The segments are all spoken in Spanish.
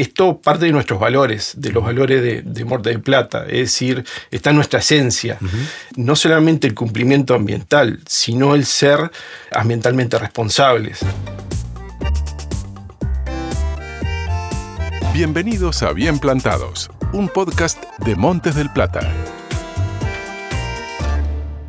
esto parte de nuestros valores, de los valores de, de Morte de Plata, es decir, está en nuestra esencia. No solamente el cumplimiento ambiental, sino el ser ambientalmente responsables. Bienvenidos a Bien Plantados, un podcast de Montes del Plata.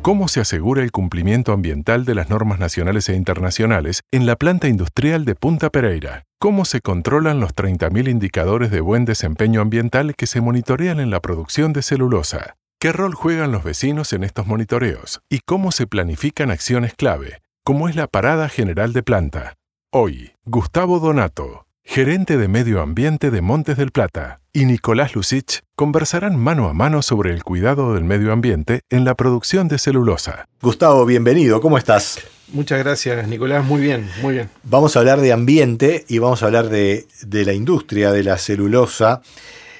¿Cómo se asegura el cumplimiento ambiental de las normas nacionales e internacionales en la planta industrial de Punta Pereira? ¿Cómo se controlan los 30.000 indicadores de buen desempeño ambiental que se monitorean en la producción de celulosa? ¿Qué rol juegan los vecinos en estos monitoreos? ¿Y cómo se planifican acciones clave, como es la parada general de planta? Hoy, Gustavo Donato, gerente de Medio Ambiente de Montes del Plata, y Nicolás Lucich conversarán mano a mano sobre el cuidado del medio ambiente en la producción de celulosa. Gustavo, bienvenido, ¿cómo estás? Muchas gracias, Nicolás. Muy bien, muy bien. Vamos a hablar de ambiente y vamos a hablar de, de la industria de la celulosa.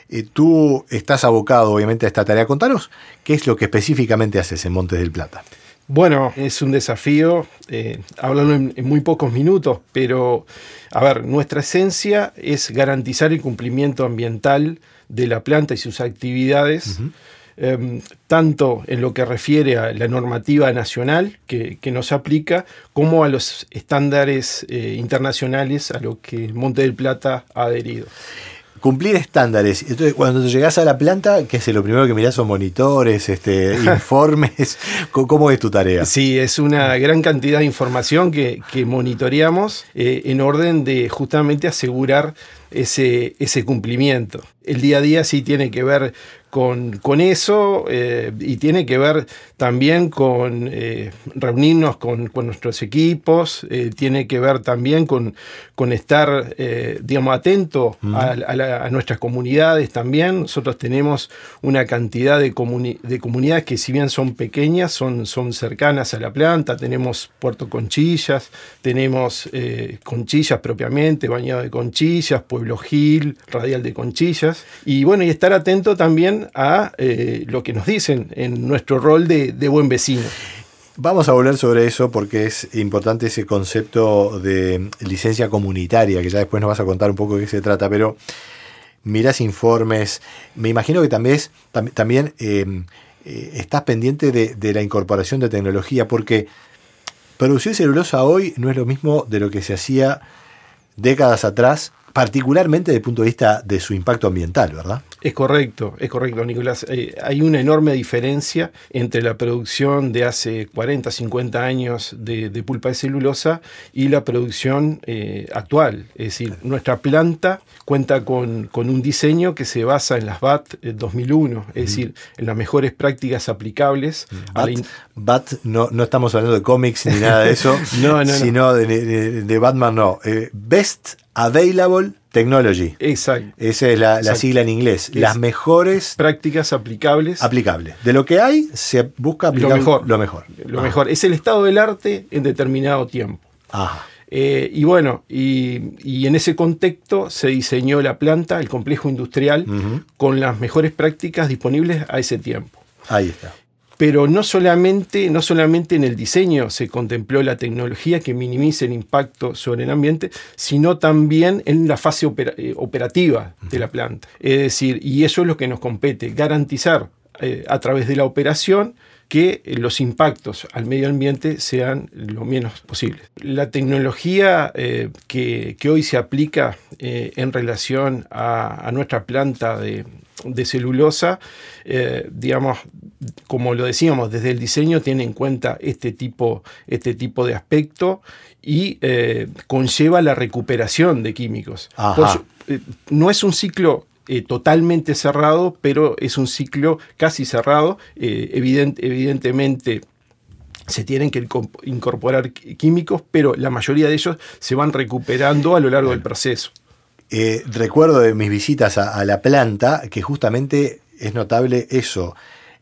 Eh, tú estás abocado, obviamente, a esta tarea. Contanos qué es lo que específicamente haces en Montes del Plata. Bueno, es un desafío, eh, hablarlo en, en, muy pocos minutos, pero a ver, nuestra esencia es garantizar el cumplimiento ambiental de la planta y sus actividades, uh -huh. eh, tanto en lo que refiere a la normativa nacional que, que nos aplica, como a los estándares eh, internacionales a lo que Monte del Plata ha adherido cumplir estándares. Entonces, cuando llegas a la planta, ¿qué es lo primero que mirás son monitores, este, informes? ¿Cómo es tu tarea? Sí, es una gran cantidad de información que, que monitoreamos eh, en orden de justamente asegurar ese, ese cumplimiento. El día a día sí tiene que ver con, con eso eh, y tiene que ver también con eh, reunirnos con, con, nuestros equipos, eh, tiene que ver también con, con estar, digamos, atento uh -huh. a, a, la, a, nuestras comunidades también. Nosotros tenemos una cantidad de, comuni de comunidades que si bien son pequeñas, son, son cercanas a la planta. Tenemos Puerto Conchillas, tenemos Conchillas propiamente, Bañado de Conchillas, Pueblo Gil, Radial de Conchillas. Y bueno, y estar atento también a eh, lo que nos dicen en nuestro rol de, buen vecino. Vamos a volver sobre eso porque es importante ese concepto de licencia comunitaria, que ya después nos vas a contar un poco de qué se trata, pero miras informes, me imagino que también, tam, también eh, eh, estás pendiente de, de la incorporación de tecnología, porque producir celulosa hoy no es lo mismo de lo que se hacía décadas atrás particularmente desde el punto de vista de su impacto ambiental, ¿verdad? Es correcto, es correcto, Nicolás. Eh, hay una enorme diferencia entre la producción de hace 40, 50 años de, de pulpa de celulosa y la producción eh, actual. Es decir, nuestra planta cuenta con, con, un diseño que se basa en las BAT 2001, es mm. decir, en las mejores prácticas aplicables. BAT, BAT no, no, estamos hablando de cómics ni nada de eso, no, no, sino de, de, de, Batman, no. Eh, Best Available Technology. Exacto. Esa es la, la sigla en inglés. Es Las mejores prácticas aplicables. Aplicables. De lo que hay, se busca aplicar lo mejor. Lo mejor. Lo mejor. Es el estado del arte en determinado tiempo. Ajá. Eh, y bueno, y, y, en ese contexto se diseñó la planta, el complejo industrial, uh -huh. con las mejores prácticas disponibles a ese tiempo. Ahí está. Pero no solamente, no solamente en el diseño se contempló la tecnología que minimice el impacto sobre el ambiente, sino también en la fase opera, eh, operativa de la planta. Es decir, y eso es lo que nos compete, garantizar eh, a través de la operación que los impactos al medio ambiente sean lo menos posible. La tecnología eh, que, que, hoy se aplica eh, en relación a, a, nuestra planta de, de celulosa, eh, digamos, como lo decíamos, desde el diseño tiene en cuenta este tipo, este tipo de aspecto y conlleva la recuperación de químicos. Por, no es un ciclo eh, totalmente cerrado, pero es un ciclo casi cerrado. Eh, evident, evidentemente se tienen que incorporar químicos, pero la mayoría de ellos se van recuperando a lo largo del proceso. Eh, recuerdo de mis visitas a, a, la planta que justamente es notable eso.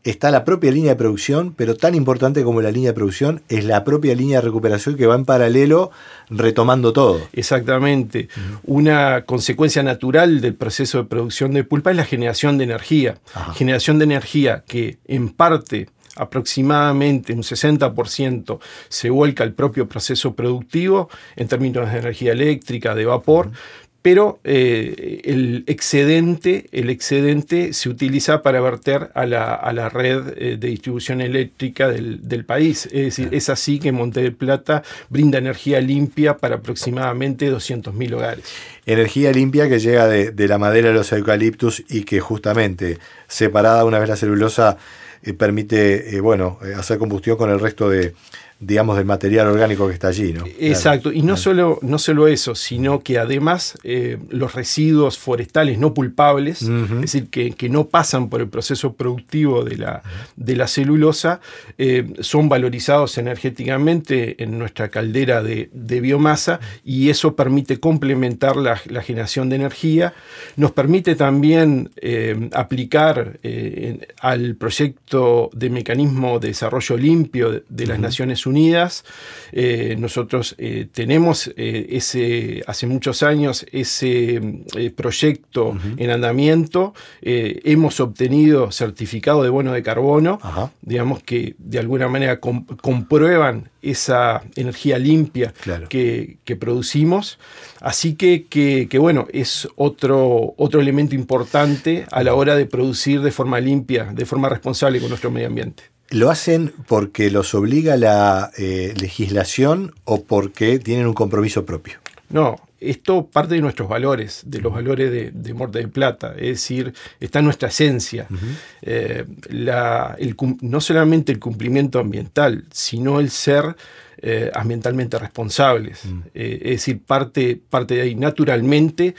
Está la propia línea de producción, pero tan importante como la línea de producción es la propia línea de recuperación que va en paralelo retomando todo. Exactamente. Uh -huh. Una consecuencia natural del proceso de producción de pulpa es la generación de energía. Ajá. Generación de energía que en parte aproximadamente un 60% se vuelca al propio proceso productivo en términos de energía eléctrica, de vapor, uh -huh pero eh, el, excedente, el excedente se utiliza para verter a la, red eh, de distribución eléctrica del, país. Es decir, es así que Monte de Plata brinda energía limpia para aproximadamente 200.000 hogares. Energía limpia que llega de, de, la madera de los eucaliptus y que justamente separada una vez la celulosa permite bueno, hacer combustión con el resto de, digamos, del material orgánico que está allí, ¿no? Exacto, y no, solo, no solo eso, sino que además eh, los residuos forestales no pulpables, es decir, que, no pasan por el proceso productivo de la, de la celulosa, eh, son valorizados energéticamente en nuestra caldera de, biomasa y eso permite complementar la, generación de energía, nos permite también eh, aplicar al proyecto de mecanismo de desarrollo limpio de, las Naciones Unidas, Unidas. Eh, nosotros eh, tenemos eh, ese, hace muchos años ese proyecto en andamiento. hemos obtenido certificado de bono de carbono, digamos que de alguna manera comprueban esa energía limpia que, producimos. Así que, que, bueno, es otro, otro elemento importante a la hora de producir de forma limpia, de forma responsable con nuestro medio ambiente. ¿Lo hacen porque los obliga la eh, legislación o porque tienen un compromiso propio? No, esto parte de nuestros valores, de los valores de, de Morte de Plata, es decir, está en nuestra esencia. Eh, no solamente el cumplimiento ambiental, sino el ser eh, ambientalmente responsables. es decir, parte, parte de ahí naturalmente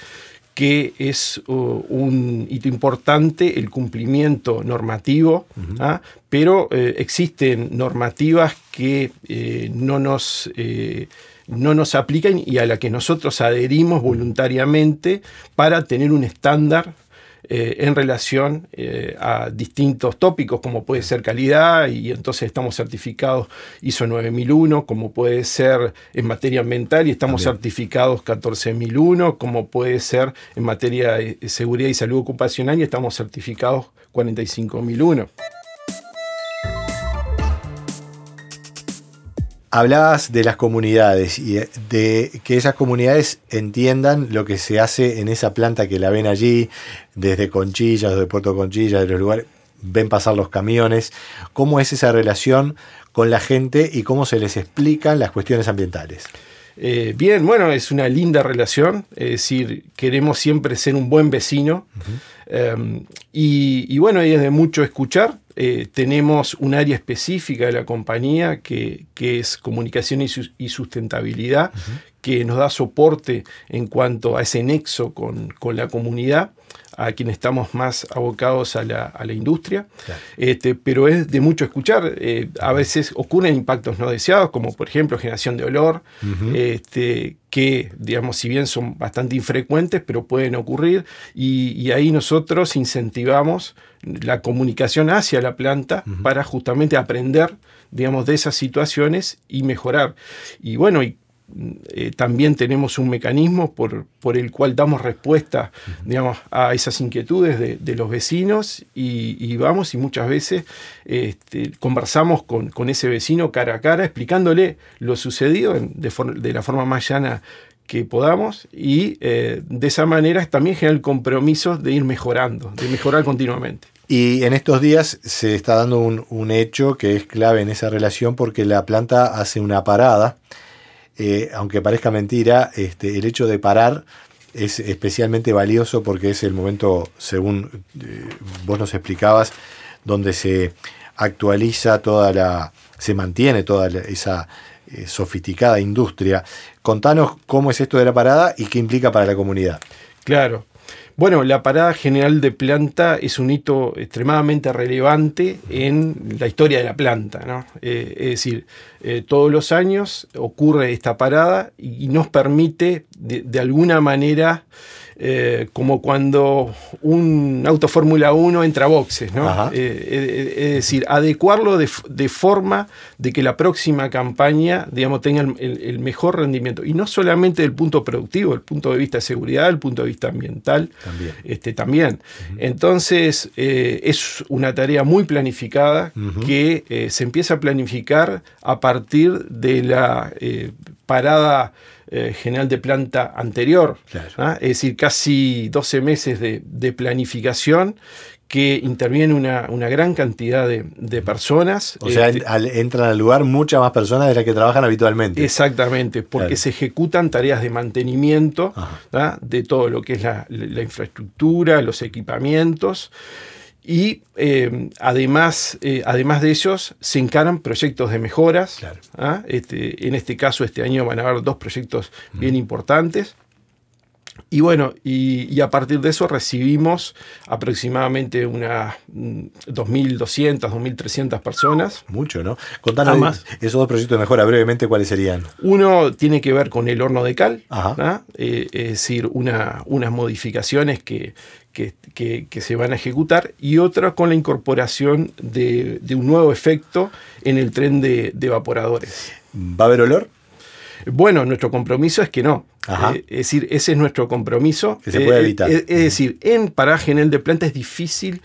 que es uh, un hito importante el cumplimiento normativo, ¿ah? pero eh, existen normativas que eh, no, nos, eh, no nos aplican y a la que nosotros adherimos voluntariamente para tener un estándar eh, en relación eh, a distintos tópicos, como puede ser calidad, y entonces estamos certificados ISO 9001, como puede ser en materia ambiental, y estamos certificados 14001, como puede ser en materia de seguridad y salud ocupacional, y estamos certificados 45001. Hablabas de las comunidades y de que esas comunidades entiendan lo que se hace en esa planta que la ven allí, desde Conchillas, desde Puerto Conchillas, de los lugares, ven pasar los camiones. ¿Cómo es esa relación con la gente y cómo se les explican las cuestiones ambientales? Eh, bien, bueno, es una linda relación, es decir, queremos siempre ser un buen vecino. Em, y, y, bueno, es de mucho escuchar, eh, tenemos un área específica de la compañía que, es comunicación y, sustentabilidad, que nos da soporte en cuanto a ese nexo con, la comunidad a quienes estamos más abocados a la, industria, este, pero es de mucho escuchar. Eh, a veces ocurren impactos no deseados, como por ejemplo generación de olor, este, que, digamos, si bien son bastante infrecuentes, pero pueden ocurrir, y ahí nosotros incentivamos la comunicación hacia la planta para justamente aprender, digamos, de esas situaciones y mejorar. Y bueno, y, eh, también tenemos un mecanismo por, por, el cual damos respuesta, digamos, a esas inquietudes de, los vecinos y, vamos y muchas veces este, conversamos con, ese vecino cara a cara explicándole lo sucedido de, de la forma más llana que podamos y eh, de esa manera también genera el compromiso de ir mejorando, de mejorar continuamente. Y en estos días se está dando un, hecho que es clave en esa relación porque la planta hace una parada. Eh, aunque parezca mentira, este, el hecho de parar es especialmente valioso porque es el momento, según eh, vos nos explicabas, donde se actualiza toda la, se mantiene toda esa eh, sofisticada industria. Contanos cómo es esto de la parada y qué implica para la comunidad. Claro. Bueno, la parada general de planta es un hito extremadamente relevante en la historia de la planta. Eh, es decir, eh, todos los años ocurre esta parada y, nos permite de alguna manera eh, como cuando un auto Fórmula 1 entra a boxes, ¿no? Eh, eh, es decir, adecuarlo de, forma de que la próxima campaña, digamos, tenga el, mejor rendimiento. Y no solamente del punto productivo, el punto de vista de seguridad, el punto de vista ambiental. También. Este, también. Entonces, es una tarea muy planificada que se empieza a planificar a partir de la parada eh, general de planta anterior. ¿ah? Es decir, casi 12 meses de, planificación que interviene una, gran cantidad de, personas. O sea, este entran al lugar muchas más personas de las que trabajan habitualmente. Exactamente, porque se ejecutan tareas de mantenimiento ¿ah? de todo lo que es la infraestructura, los equipamientos. Y eh, además, eh, además de ellos, se encaran proyectos de mejoras. ¿ah? Este, en este caso, este año van a haber dos proyectos bien importantes. Y bueno, y, a partir de eso recibimos aproximadamente unas 2.200, mm, 2.300 personas. Mucho, ¿no? Contanos más. esos dos proyectos de mejora brevemente, ¿cuáles serían? Uno tiene que ver con el horno de cal, ¿ah? eh, es decir, una, unas modificaciones que, que, se van a ejecutar y otra con la incorporación de, un nuevo efecto en el tren de, evaporadores. ¿Va a haber olor? Bueno, nuestro compromiso es que no. Eh, es decir, ese es nuestro compromiso. Que se puede eh, evitar. es, decir, en paraje en el de planta es difícil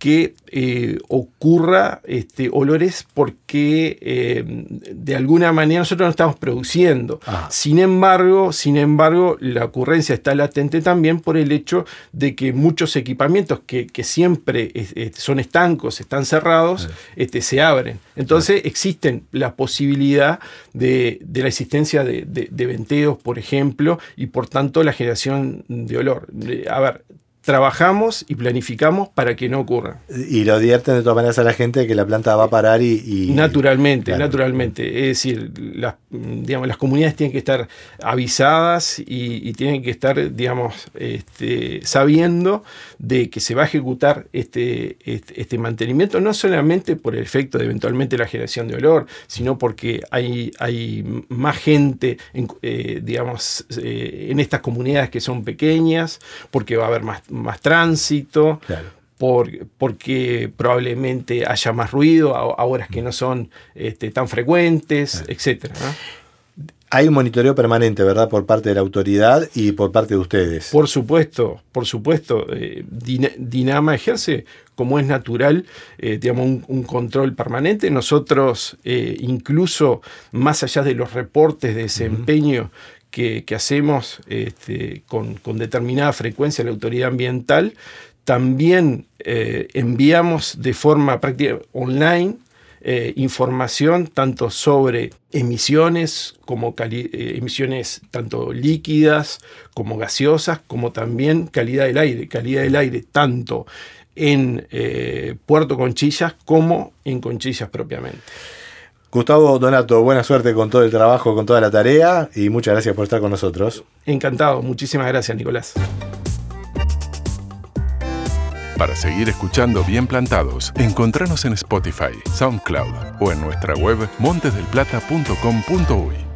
que eh, ocurra este, olores porque eh, de alguna manera nosotros no estamos produciendo. Ah. Sin embargo, sin embargo, la ocurrencia está latente también por el hecho de que muchos equipamientos que, siempre son estancos, están cerrados, este, se abren. Entonces existen la posibilidad de, la existencia de, de venteos, por ejemplo, y por tanto la generación de olor. A ver, trabajamos y planificamos para que no ocurra. Y lo advierten de todas maneras a la gente que la planta va a parar y... naturalmente, naturalmente. Es decir, las, digamos, las comunidades tienen que estar avisadas y, tienen que estar, digamos, este, sabiendo de que se va a ejecutar este, este, este, mantenimiento, no solamente por el efecto de eventualmente la generación de olor, sino porque hay, hay más gente, en, eh, digamos, eh, en estas comunidades que son pequeñas, porque va a haber más más tránsito, porque probablemente haya más ruido a, horas que no son este, tan frecuentes, etc. Hay un monitoreo permanente, ¿verdad? Por parte de la autoridad y por parte de ustedes. Por supuesto, por supuesto. Eh, Dinama ejerce, como es natural, eh, digamos, un, control permanente. Nosotros, eh, incluso más allá de los reportes de desempeño que, hacemos este, con, determinada frecuencia la autoridad ambiental, también eh, enviamos de forma práctica online eh, información tanto sobre emisiones como eh, emisiones tanto líquidas como gaseosas, como también calidad del aire, calidad del aire tanto en Puerto Conchillas como en Conchillas propiamente. Gustavo Donato, buena suerte con todo el trabajo, con toda la tarea y muchas gracias por estar con nosotros. Encantado, muchísimas gracias Nicolás. Para seguir escuchando Bien Plantados, encontranos en Spotify, SoundCloud o en nuestra web montesdelplata.com.uy.